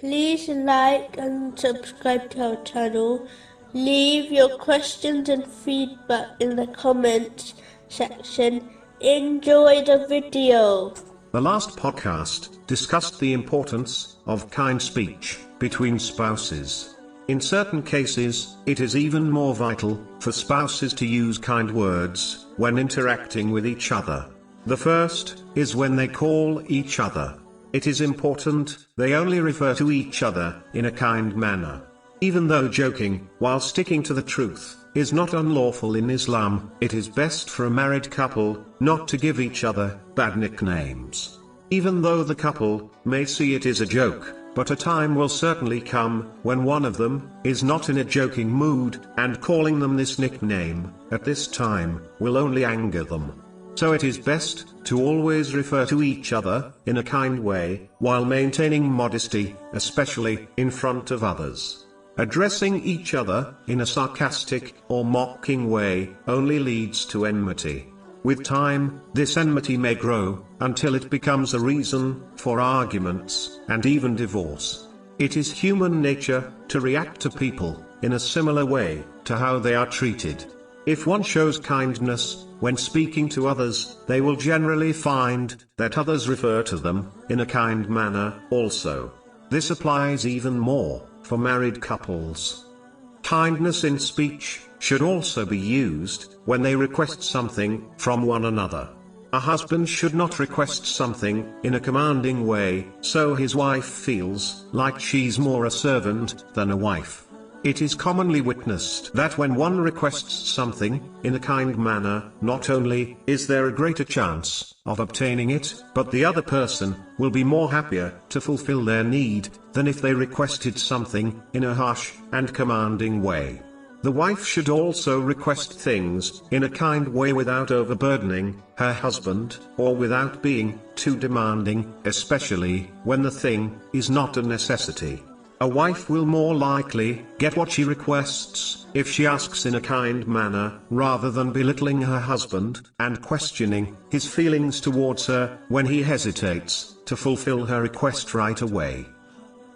Please like and subscribe to our channel. Leave your questions and feedback in the comments section. Enjoy the video. The last podcast discussed the importance of kind speech between spouses. In certain cases, it is even more vital for spouses to use kind words when interacting with each other. The first is when they call each other. It is important they only refer to each other in a kind manner. Even though joking, while sticking to the truth, is not unlawful in Islam, it is best for a married couple not to give each other bad nicknames. Even though the couple may see it is a joke, but a time will certainly come when one of them is not in a joking mood, and calling them this nickname at this time will only anger them. So it is best to always refer to each other in a kind way while maintaining modesty, especially in front of others. Addressing each other in a sarcastic or mocking way only leads to enmity. With time, this enmity may grow until it becomes a reason for arguments and even divorce. It is human nature to react to people in a similar way to how they are treated. If one shows kindness when speaking to others, they will generally find that others refer to them in a kind manner also. This applies even more for married couples. Kindness in speech should also be used when they request something from one another. A husband should not request something in a commanding way, so his wife feels like she's more a servant than a wife. It is commonly witnessed that when one requests something, in a kind manner, not only is there a greater chance of obtaining it, but the other person will be more happier to fulfill their need than if they requested something in a harsh and commanding way. The wife should also request things in a kind way without overburdening her husband, or without being too demanding, especially when the thing is not a necessity. A wife will more likely get what she requests if she asks in a kind manner, rather than belittling her husband and questioning his feelings towards her when he hesitates to fulfill her request right away.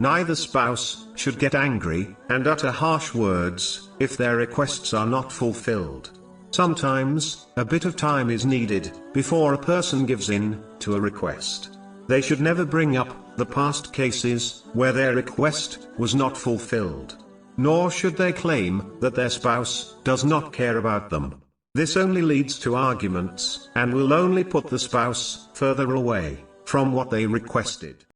Neither spouse should get angry and utter harsh words if their requests are not fulfilled. Sometimes, a bit of time is needed before a person gives in to a request. They should never bring up the past cases where their request was not fulfilled. Nor should they claim that their spouse does not care about them. This only leads to arguments and will only put the spouse further away from what they requested.